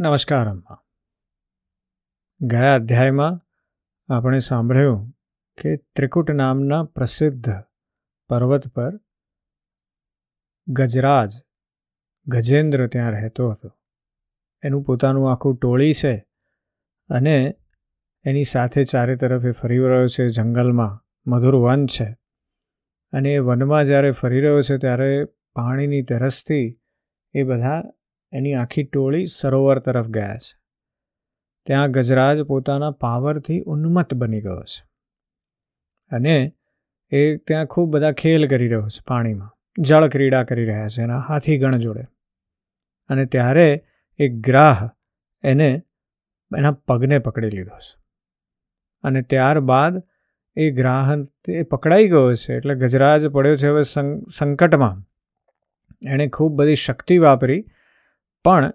નમસ્કાર, અમ્મા. ગયા અધ્યાયમાં આપણે સાંભળ્યું કે ત્રિકુટ નામના પ્રસિદ્ધ પર્વત પર ગજરાજ, ગજેન્દ્ર ત્યાં રહેતો હતો. એનું પોતાનું આખું ટોળી છે અને એની સાથે ચારે તરફ એ ફરી રહ્યો છે, જંગલમાં મધુર વન છે. અને એ વનમાં જ્યારે ફરી રહ્યો છે, ત્યારે પાણીની તરસથી એ બધા એની આખી ટોળી સરોવર તરફ ગયા છે. ત્યાં ગજરાજ પોતાના પાવરથી ઉન્મત્ત બની ગયો છે. અને એ ત્યાં ખૂબ બધા ખેલ કરી રહ્યો છે પાણીમાં. જળ ક્રીડા કરી રહ્યા છે એના હાથી ગણ જોડે. અને ત્યારે એક ગ્રાહ એને એના પગને પકડી લીધો છે. અને ત્યારબાદ એ ગ્રાહ એ પકડાઈ ગયો છે એટલે ગજરાજ પડ્યો છે હવે સંકટમાં. એણે ખૂબ બધી શક્તિ વાપરી પણ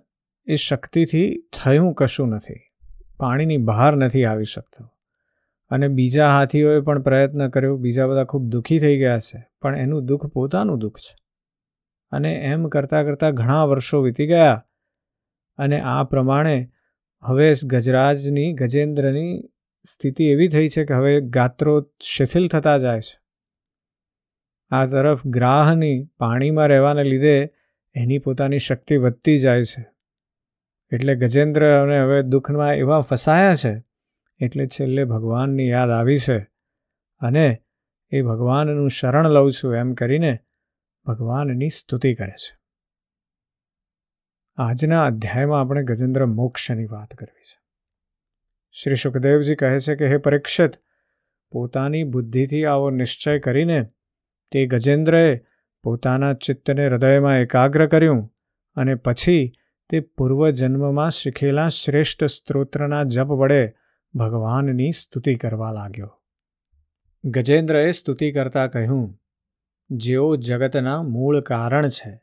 એ શક્તિથી થયું કશું નથી. પાણીની બહાર નથી આવી શકતો. અને બીજા હાથીઓએ પણ પ્રયત્ન કર્યો, બીજા બધા ખૂબ દુઃખી થઈ ગયા છે, પણ એનું દુઃખ પોતાનું દુઃખ છે. અને એમ કરતાં કરતાં ઘણા વર્ષો વીતી ગયા અને આ પ્રમાણે હવે ગજરાજની, ગજેન્દ્રની સ્થિતિ એવી થઈ છે કે હવે ગાત્રો શિથિલ થતા જાય છે. આ તરફ ગ્રાહની પાણીમાં રહેવાને લીધે એની પોતાની શક્તિ વધતી જાય છે. એટલે ગજેન્દ્ર અને હવે દુઃખમાં એવા ફસાયા છે, એટલે છેલ્લે ભગવાનની યાદ આવી છે. અને એ ભગવાનનું શરણ લઉં છું એમ કરીને ભગવાનની સ્તુતિ કરે છે. આજના અધ્યાયમાં આપણે ગજેન્દ્ર મોક્ષની વાત કરવી છે. શ્રી સુખદેવજી કહે છે કે, હે પરીક્ષિત, પોતાની બુદ્ધિથી આવો નિશ્ચય કરીને તે ગજેન્દ્રએ પોતાના ચિત્તને હૃદયમાં એકાગ્ર કર્યું અને પછી તે પૂર્વજન્મમાં શીખેલા શ્રેષ્ઠ સ્ત્રોત્રના જપ વડે ભગવાનની સ્તુતિ કરવા લાગ્યો. ગજેન્દ્રએ સ્તુતિ કરતા કહ્યું, જેઓ જગતના મૂળ કારણ છે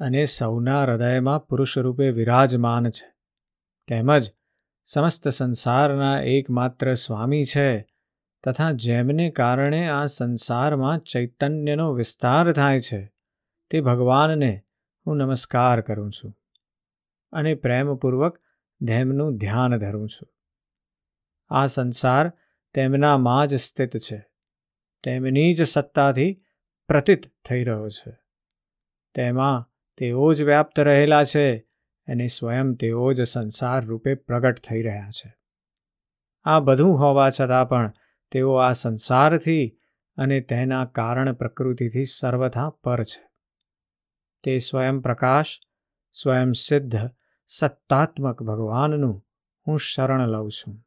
અને સૌના હૃદયમાં પુરુષ રૂપે વિરાજમાન છે, તેમજ સમસ્ત સંસારના એકમાત્ર સ્વામી છે તથા જેમને કારણે આ સંસારમાં ચૈતન્યનો વિસ્તાર થાય છે, તે ભગવાનને હું નમસ્કાર કરું છું અને પ્રેમપૂર્વક તેમનું ધ્યાન ધરું છું. આ સંસાર તેમનામાં જ સ્થિત છે, તેમની જ સત્તાથી પ્રતીત થઈ રહ્યો છે. તેમાં તેઓ જ વ્યાપ્ત રહેલા છે અને સ્વયં તેઓ જ સંસાર રૂપે પ્રગટ થઈ રહ્યા છે. આ બધું હોવા છતાં પણ તેઓ આ સંસારથી અને તેના કારણ પ્રકૃતિથી સર્વથા પર છે. તે સ્વયં પ્રકાશ, સ્વયં સિદ્ધ, સત્તાત્મક ભગવાનનું હું શરણ લઉં છું.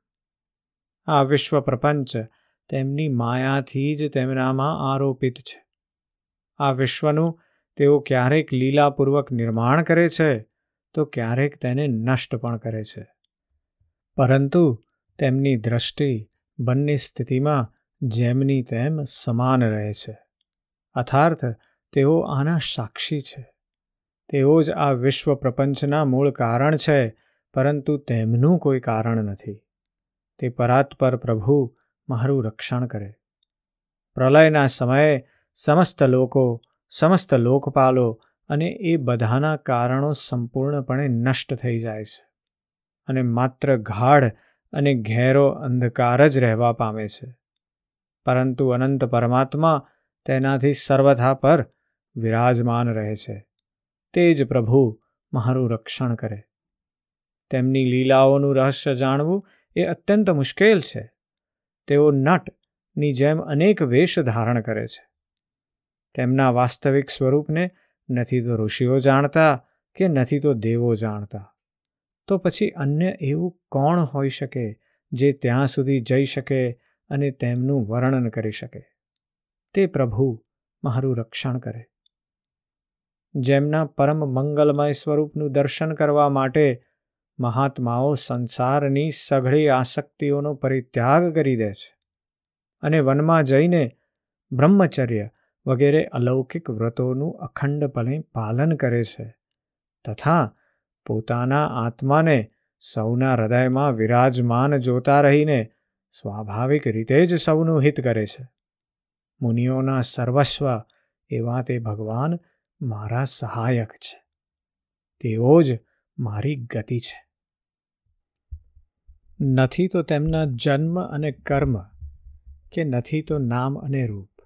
આ વિશ્વ પ્રપંચ તેમની માયાથી જ તેમનામાં આરોપિત છે. આ વિશ્વનું તેઓ ક્યારેક લીલાપૂર્વક નિર્માણ કરે છે, તો ક્યારેક તેને નષ્ટ પણ કરે છે. પરંતુ તેમની દ્રષ્ટિ બંને સ્થિતિમાં જેમની તેમ સમાન રહે છે. અર્થાર્થ તેઓ આના સાક્ષી છે. તેઓ જ આ વિશ્વ પ્રપંચના મૂળ કારણ છે, પરંતુ તેમનું કોઈ કારણ નથી. તે પરાત્પર પ્રભુ મારું રક્ષણ કરે. પ્રલયના સમયે સમસ્ત લોકો, સમસ્ત લોકપાલો અને એ બધાના કારણો સંપૂર્ણપણે નષ્ટ થઈ જાય છે. અને માત્ર ગાઢ અને ઘેરો અંધકાર જ રહેવા પામે છે. પરંતુ અનંત પરમાત્મા તેનાથી સર્વથા પર વિરાજમાન રહે છે. તે જ પ્રભુ મારું રક્ષણ કરે. તેમની લીલાઓનું રહસ્ય જાણવું એ અત્યંત મુશ્કેલ છે. તેઓ નટની જેમ અનેક વેશ ધારણ કરે છે. તેમના વાસ્તવિક સ્વરૂપને નથી તો ઋષિઓ જાણતા કે નથી તો દેવો જાણતા. તો પછી અન્ય એવું કોણ હોઈ શકે જે ત્યાં સુધી જઈ શકે અને તેમનું વર્ણન કરી શકે? તે પ્રભુ મારું રક્ષણ કરે. જેમના પરમ મંગલમય સ્વરૂપનું દર્શન કરવા માટે મહાત્માઓ સંસારની સઘળી આસક્તિઓનો પરિત્યાગ કરી દે છે અને વનમાં જઈને બ્રહ્મચર્ય વગેરે અલૌકિક વ્રતોનું અખંડપણે પાલન કરે છે તથા પોતાના આત્માને સૌના હૃદયમાં વિરાજમાન જોતા રહીને સ્વાભાવિક રીતે જ સૌનું હિત કરે છે. મુનિઓના સર્વસ્વ, એવા તે ભગવાન મારા સહાયક છે. તેઓ જ મારી ગતિ છે. નથી તો તેમના જન્મ અને કર્મ કે નથી તો નામ અને રૂપ.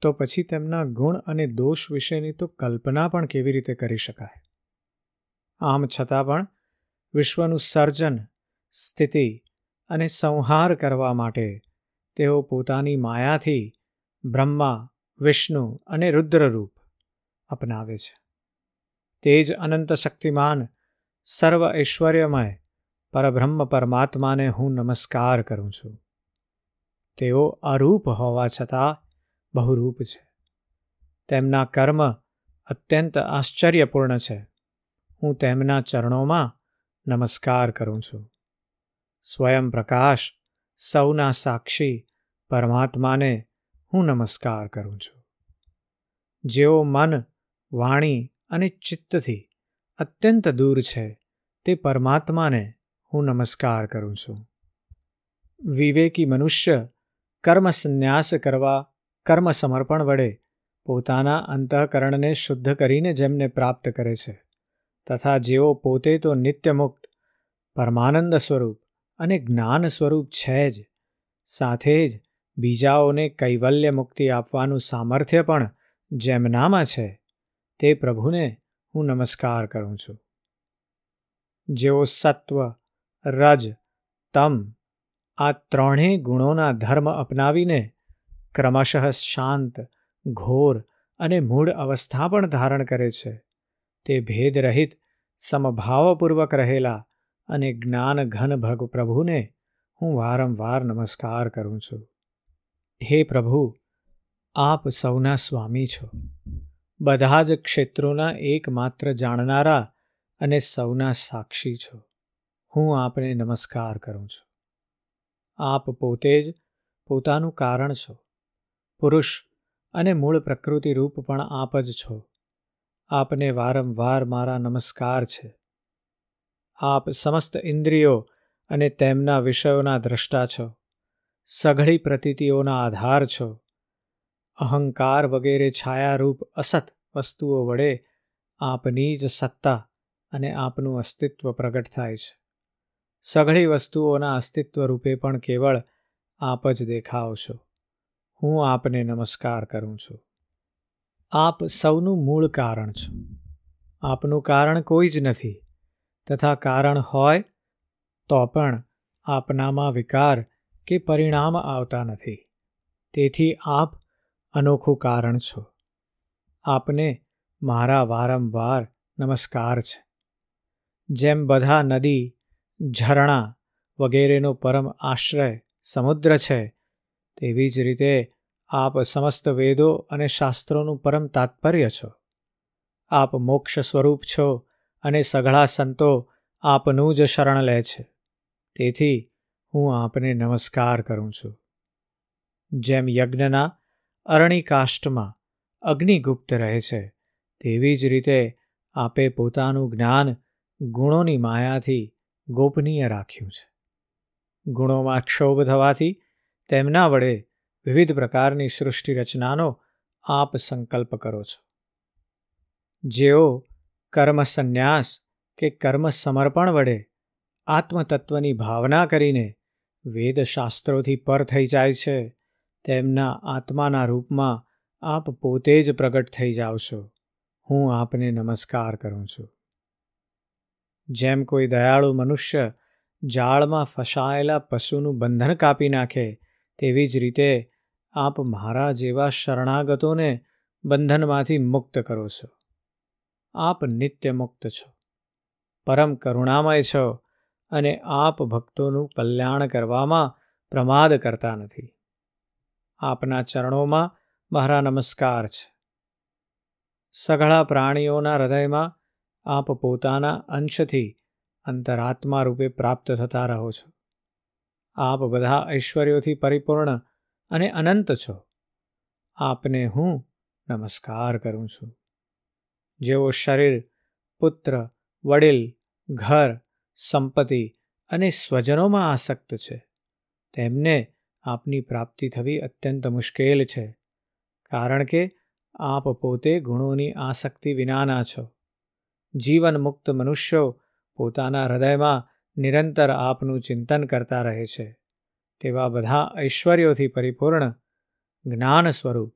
તો પછી તેમના ગુણ અને દોષ વિશેની તો કલ્પના પણ કેવી રીતે કરી શકાય? આમ છતાં પણ વિશ્વનું સર્જન, સ્થિતિ અને સંહાર કરવા માટે તેઓ પોતાની માયાથી બ્રહ્મા, વિષ્ણુ અને રુદ્રરૂપ અપનાવે છે. તે જ અનંત શક્તિમાન, સર્વ ઐશ્વર્યમય, પરબ્રહ્મ પરમાત્માને હું નમસ્કાર કરું છું. તેઓ અરૂપ હોવા છતાં બહુરૂપ છે. તેમના કર્મ અત્યંત આશ્ચર્યપૂર્ણ છે. હું તેમના ચરણોમાં નમસ્કાર કરું છું. સ્વયં પ્રકાશ, સૌના સાક્ષી, પરમાત્માને હું નમસ્કાર કરું છું. જેઓ મન, વાણી અને ચિત્તથી અત્યંત દૂર છે, તે પરમાત્માને હું નમસ્કાર કરું છું. વિવેકી મનુષ્ય કર્મ સંન્યાસ કરવા, કર્મ સમર્પણ વડે પોતાના અંતઃકરણને શુદ્ધ કરીને જેમને પ્રાપ્ત કરે છે. તથા જેઓ પોતે તો નિત્યમુક્ત, પરમાનંદ સ્વરૂપ અને જ્ઞાન સ્વરૂપ છે જ. સાથે જ બીજાઓને કૈવલ્ય મુક્તિ આપવાનું સામર્થ્ય પણ જેમનામાં છે, તે પ્રભુને હું નમસ્કાર કરું છું. જેઓ સત્વ, રજ, તમ આ ત્રણેય ગુણોના ધર્મ અપનાવીને ક્રમશઃ શાંત, ઘોર અને મૂળ અવસ્થા પણ ધારણ કરે છે. તે ભેદરહિત સમભાવપૂર્વક રહેલા અને જ્ઞાન ઘન ભગ પ્રભુને હું વારંવાર નમસ્કાર કરું છું. હે પ્રભુ, આપ સૌના સ્વામી છો. બધા જ ક્ષેત્રોના એકમાત્ર જાણનારા અને સૌના સાક્ષી છો. હું આપને નમસ્કાર કરું છું. આપ પોતે જ પોતાનું કારણ છો. પુરુષ અને મૂળ પ્રકૃતિ રૂપ પણ આપ જ છો. આપને વારંવાર મારા નમસ્કાર છે. આપ સમસ્ત ઇન્દ્રિયો અને તેમના વિષયોના દ્રષ્ટા છો. સઘળી પ્રતીતિઓના આધાર છો. અહંકાર વગેરે છાયારૂપ અસત વસ્તુઓ વડે આપની જ સત્તા અને આપનું અસ્તિત્વ પ્રગટ થાય છે. સઘળી વસ્તુઓના અસ્તિત્વ રૂપે પણ કેવળ આપ જ દેખાવ છો. હું આપને નમસ્કાર કરું છું. આપ સૌનું મૂળ કારણ છો. આપનું કારણ કોઈ જ નથી. તથા કારણ હોય તો પણ આપનામાં વિકાર કે પરિણામ આવતા નથી. તેથી આપ અનોખું કારણ છો. આપને મારા વારંવાર નમસ્કાર છે. જેમ બધા નદી, ઝરણા વગેરેનો પરમ આશ્રય સમુદ્ર છે, તેવી જ રીતે આપ સમસ્ત વેદો અને શાસ્ત્રોનું પરમ તાત્પર્ય છો. આપ મોક્ષ સ્વરૂપ છો અને સઘળા સંતો આપનું જ શરણ લે છે. તેથી હું આપને નમસ્કાર કરું છું. જેમ યજ્ઞના અરણિકાષ્ટમાં અગ્નિગુપ્ત રહે છે, તેવી જ રીતે આપે પોતાનું જ્ઞાન ગુણોની માયાથી ગોપનીય રાખ્યું છે. ગુણોમાં ક્ષોભ થવાથી તેમના વડે વિવિધ પ્રકારની સૃષ્ટિ રચનાનો આપ સંકલ્પ કરો છો. જેઓ કર્મ સંન્યાસ કે કર્મ સમર્પણ વડે આત્મતત્વની ભાવના કરીને વેદશાસ્ત્રોથી પર થઈ જાય છે, તેમના આત્માના રૂપમાં આપ પોતે જ પ્રગટ થઈ જાઓ છો. હું આપને નમસ્કાર કરું છું. જેમ કોઈ દયાળુ મનુષ્ય જાળમાં ફસાયેલા પશુનું બંધન કાપી નાખે તેવી જ રીતે આપ મારા જેવા શરણાગતોને બંધનમાંથી મુક્ત કરો છો. આપ નિત્ય મુક્ત છો. પરમ કરુણામય છો અને આપ ભક્તોનું કલ્યાણ કરવામાં પ્રમાદ કરતા નથી. આપના ચરણોમાં મારા નમસ્કાર છે. સઘળા પ્રાણીઓના હૃદયમાં આપ પોતાના અંશથી અંતરાત્મા રૂપે પ્રાપ્ત થતા રહો છો. આપ બધા ઐશ્વર્યોથી પરિપૂર્ણ અને અનંત છો. આપને હું નમસ્કાર કરું છું. જેઓ શરીર, પુત્ર, વડીલ, ઘર, સંપત્તિ અને સ્વજનોમાં આસક્ત છે, તેમને આપની પ્રાપ્તિ થવી અત્યંત મુશ્કેલ છે, કારણ કે આપ પોતે ગુણોની આસક્તિ વિનાના છો. જીવન મુક્ત મનુષ્યો પોતાના હૃદયમાં નિરંતર આપનું ચિંતન કરતા રહે છે. તેવા બધા ઐશ્વર્યોથી પરિપૂર્ણ જ્ઞાન સ્વરૂપ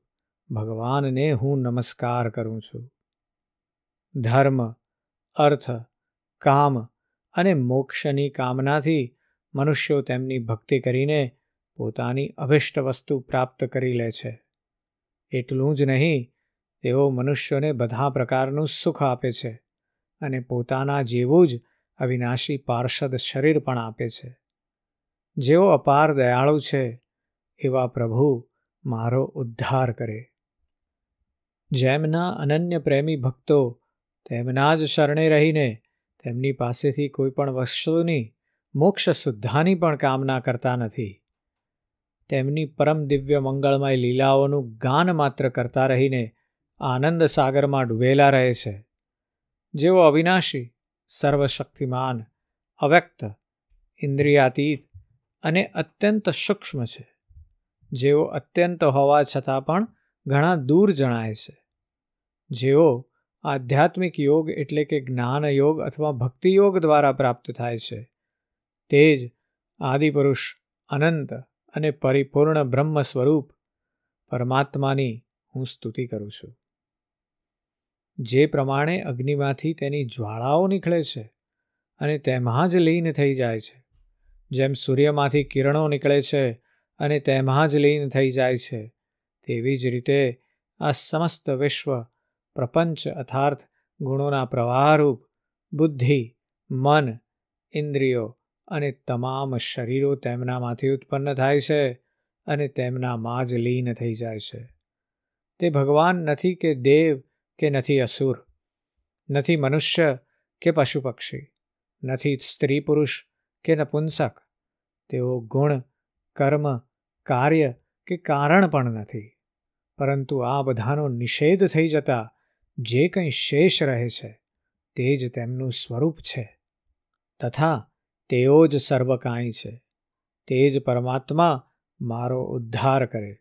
ભગવાનને હું નમસ્કાર કરું છું. ધર્મ, અર્થ, કામ અને મોક્ષની કામનાથી મનુષ્યો તેમની ભક્તિ કરીને પોતાની અભિષ્ટ વસ્તુ પ્રાપ્ત કરી લે છે. એટલું જ નહીં, તેઓ મનુષ્યોને બધા પ્રકારનું સુખ આપે છે અને પોતાના જેવું જ અવિનાશી પાર્ષદ શરીર પણ આપે છે. જેઓ અપાર દયાળુ છે, એવા પ્રભુ મારો ઉદ્ધાર કરે. જેમના અનન્ય પ્રેમી ભક્તો તેમના જ શરણે રહીને તેમની પાસેથી કોઈ પણ વસ્તુની, મોક્ષ શુદ્ધાની પણ કામના કરતા નથી. તેમની પરમ દિવ્ય મંગળમય લીલાઓનું ગાન માત્ર કરતા રહીને આનંદ સાગરમાં ડૂબેલા રહે છે. જેઓ અવિનાશી સર્વશક્તિમાન, અવ્યક્ત, ઇન્દ્રિયાતીત અને અત્યંત સૂક્ષ્મ છે. જેઓ અત્યંત હોવા છતાં પણ ઘણા દૂર જણાય છે. જેઓ આધ્યાત્મિક યોગ એટલે કે જ્ઞાન યોગ અથવા ભક્તિ યોગ દ્વારા પ્રાપ્ત થાય છે, તે જ આદિપુરુષ, અનંત અને પરિપૂર્ણ બ્રહ્મ સ્વરૂપ પરમાત્માની હું સ્તુતિ કરું છું. જે પ્રમાણે અગ્નિમાંથી તેની જ્વાળાઓ નીકળે છે અને તેમાં જ લીન થઈ જાય છે. જેમ સૂર્યમાંથી કિરણો નીકળે છે અને તેમાં જ લીન થઈ જાય છે, તેવી જ રીતે આ સમસ્ત વિશ્વ પ્રપંચ અર્થાર્થ ગુણોના પ્રવાહરૂપ બુદ્ધિ, મન, ઇન્દ્રિયો અને તમામ શરીરો તેમનામાંથી ઉત્પન્ન થાય છે અને તેમનામાં જ લીન થઈ જાય છે. તે ભગવાન નથી કે દેવ કે નથી અસુર? નથી મનુષ્ય કે પશુ પક્ષી નથી સ્ત્રી પુરુષ કે નપુંસક? તેઓ ગુણ, કર્મ, કાર્ય કે કારણ પણ નથી. પરંતુ આ બધાનો નિષેધ થઈ જતા જે કંઈ શેષ રહે છે, તે જ તેમનું સ્વરૂપ છે. તથા તેઓ જ સર્વ કાંઈ છે. તે જ પરમાત્મા મારો ઉદ્ધાર કરે.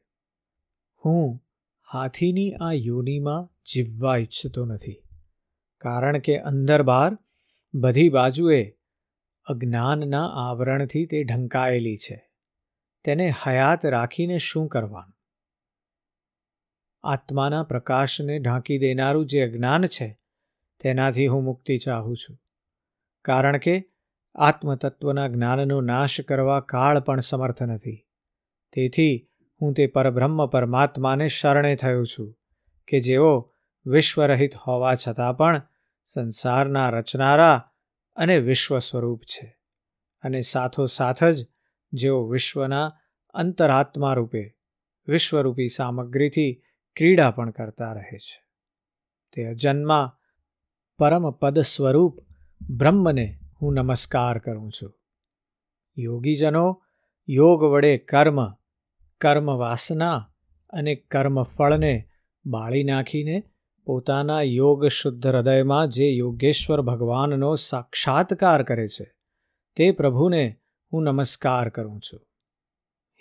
હું હાથીની આ યોનિમાં જીવવા ઈચ્છતો નથી. કારણ કે અંદર બહાર બધી બાજુએ અજ્ઞાનના આવરણથી તે ઢંકાયેલી છે. તેને હયાત રાખીને શું કરવાનું? આત્માના પ્રકાશને ઢાંકી દેનારું જે અજ્ઞાન છે, તેનાથી હું મુક્તિ ચાહું છું. કારણ કે આત્મતત્વના જ્ઞાનનો નાશ કરવા કાળ પણ સમર્થ નથી. તેથી હું તે પરબ્રહ્મ પરમાત્માને શરણે થયો છું, કે જેઓ વિશ્વરહિત હોવા છતાં પણ સંસારના રચનારા અને વિશ્વ સ્વરૂપ છે, અને સાથોસાથ જ જેઓ વિશ્વના અંતરાત્મા રૂપે વિશ્વરૂપી સામગ્રીથી ક્રીડા પણ કરતા રહે છે. તે અજન્મા પરમ પદ સ્વરૂપ બ્રહ્મને હું નમસ્કાર કરું છું. યોગીજનો યોગ વડે કર્મ કર્મ વાસના અને કર્મ ફળને બાળી નાખીને પોતાના યોગ શુદ્ધ હૃદયમાં જે યોગેશ્વર ભગવાનનો સાક્ષાત્કાર કરે છે, તે પ્રભુને હું નમસ્કાર કરું છું.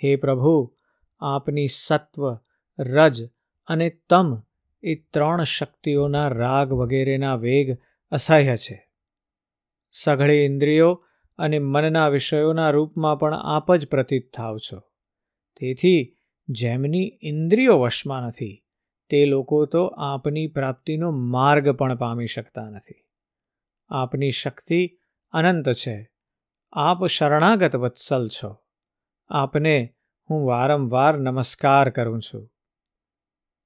હે પ્રભુ, આપની સત્વ, રજ અને તમ એ ત્રણ શક્તિઓના રાગ વગેરેના વેગ અસહ્ય છે. સઘળી ઇન્દ્રિયો અને મનના વિષયોના રૂપમાં પણ આપ જ પ્રતીત થાવ છો. તેથી જેમની ઇન્દ્રિયો વશમાં નથી, તે લોકો તો આપની પ્રાપ્તિનો માર્ગ પણ પામી શકતા નથી. આપની શક્તિ અનંત છે. આપ શરણાગત વત્સલ છો. આપને હું વારંવાર નમસ્કાર કરું છું.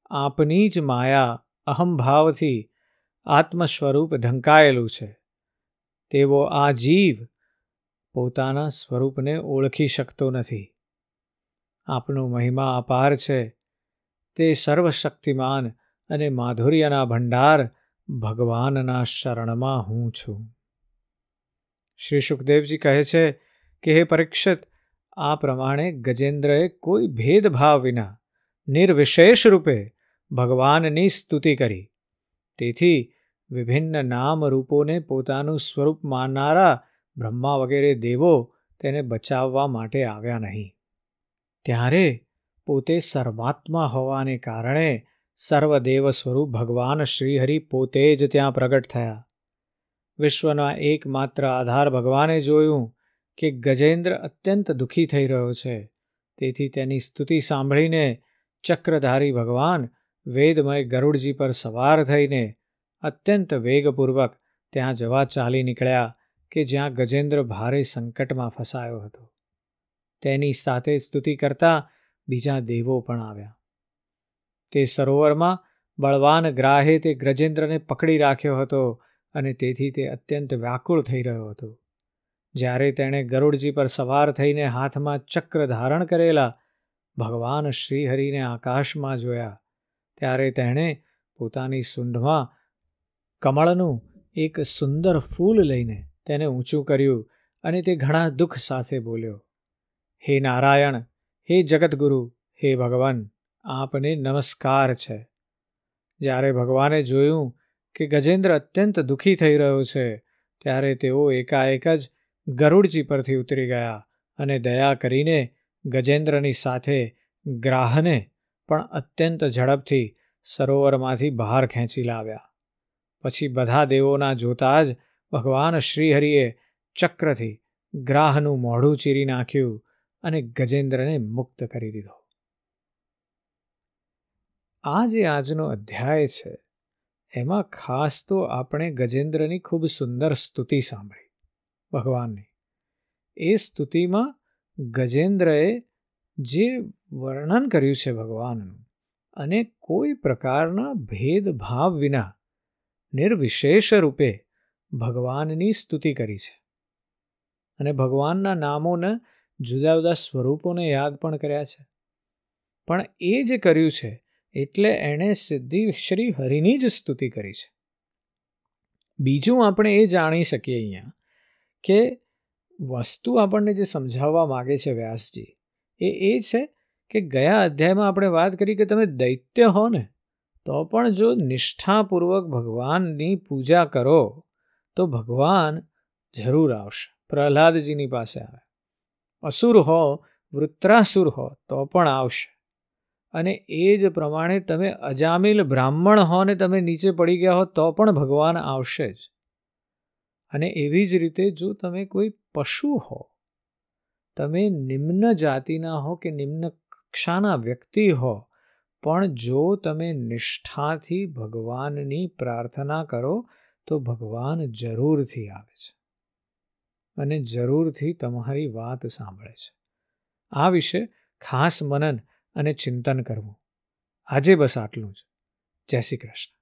આપની જ માયા અહંભાવથી આત્મ સ્વરૂપ ઢંકાયેલું છે. તેવો આ જીવ પોતાના સ્વરૂપને ઓળખી શકતો નથી. આપનો મહિમા અપાર છે. તે સર્વશક્તિમાન અને માધુર્યના ભંડાર ભગવાનના શરણમાં હું છું. શ્રી સુખદેવજી કહે છે કે હે પરીક્ષિત, આ પ્રમાણે ગજેન્દ્રએ કોઈ ભેદભાવ વિના, નિર્વિશેષ રૂપે ભગવાનની સ્તુતિ કરી. તેથી વિભિન્ન નામ રૂપોને પોતાનું સ્વરૂપ માનનારા બ્રહ્મા વગેરે દેવો તેને બચાવવા માટે આવ્યા નહીં. ત્યારે પોતે સર્વાત્મા હોવાને કારણે સર્વદેવ સ્વરૂપ ભગવાન શ્રીહરિ પોતે જ ત્યાં પ્રગટ થયા. વિશ્વના એકમાત્ર આધાર ભગવાને જોયું કે ગજેન્દ્ર અત્યંત દુઃખી થઈ રહ્યો છે. તેથી તેની સ્તુતિ સાંભળીને ચક્રધારી ભગવાન વેદમય ગરુડજી પર સવાર થઈને અત્યંત વેગપૂર્વક ત્યાં જવા ચાલી નીકળ્યા કે જ્યાં ગજેન્દ્ર ભારે સંકટમાં ફસાયો હતો. તેની સાથે સ્તુતિ કરતા બીજા દેવો પણ આવ્યા. તે સરોવરમાં બળવાન ગ્રાહે તે ગ્રજેન્દ્રને પકડી રાખ્યો હતો અને તેથી તે અત્યંત વ્યાકુળ થઈ રહ્યો હતો. જ્યારે તેણે ગરુડજી પર સવાર થઈને હાથમાં ચક્ર ધારણ કરેલા, ભગવાન શ્રીહરિને આકાશમાં જોયા, ત્યારે તેણે પોતાની સૂંઢમાં કમળનું એક સુંદર ફૂલ લઈને તેને ઊંચું કર્યું અને તે ઘણા દુઃખ સાથે બોલ્યો હે નારાયણ, હે જગતગુરુ હે ભગવાન, આપને નમસ્કાર છે. જ્યારે ભગવાને જોયું કે ગજેન્દ્ર અત્યંત દુઃખી થઈ રહ્યો છે, ત્યારે તેઓ એકાએક જ ગરુડજી પરથી ઉતરી ગયા અને દયા કરીને ગજેન્દ્રની સાથે ગ્રાહને પણ અત્યંત ઝડપથી સરોવરમાંથી બહાર ખેંચી લાવ્યા. પછી બધા દેવોના જોતા જ ભગવાન શ્રીહરિએ ચક્રથી ગ્રાહનું મોઢું ચીરી નાખ્યું અને ગજેન્દ્રને મુક્ત કરી દીધો. આ જે આજનો અધ્યાય છે, એમાં ખાસ તો આપણે ગજેન્દ્રની ખૂબ સુંદર સ્તુતિ સાંભળી, ભગવાનની. એ સ્તુતિમાં ગજેન્દ્રએ જે વર્ણન કર્યું છે ભગવાનનું, અને કોઈ પ્રકારના ભેદભાવ વિના નિર્વિશેષ રૂપે ભગવાનની સ્તુતિ કરી છે. અને ભગવાનના નામોને જુદા જુદા સ્વરૂપોને યાદ પણ કર્યા છે. પણ એ જે કર્યું છે, એટલે એણે સિદ્ધિ શ્રી હરિની જ સ્તુતિ કરી છે. બીજું આપણે એ જાણી શકીએ અહીંયા કે વસ્તુ આપણને જે સમજાવવા માગે છે વ્યાસજી, એ એ છે કે ગયા અધ્યાયમાં આપણે વાત કરી કે તમે દૈત્ય હો ને, તો પણ જો નિષ્ઠાપૂર્વક ભગવાનની પૂજા કરો, તો ભગવાન જરૂર આવશે. પ્રહલાદજીની પાસે આવે. અસુર હો, વૃત્રાસુર હો, તો પણ આવશે. અને એ જ પ્રમાણે તમે અજામિલ બ્રાહ્મણ હો ને તમે નીચે પડી ગયા હો, તો પણ ભગવાન આવશે જ. અને એવી જ રીતે જો તમે કોઈ પશુ હો, તમે નિમ્ન જાતિના હો કે નિમ્ન કક્ષાના વ્યક્તિ હો, પણ જો તમે નિષ્ઠાથી ભગવાનની પ્રાર્થના કરો, તો ભગવાન જરૂરથી આવે છે. અને જરૂરથી તમારી વાત સાંભળે છે. આ વિશે ખાસ મનન અને ચિંતન કરવું. આજે બસ આટલું જ. જય શ્રી કૃષ્ણ.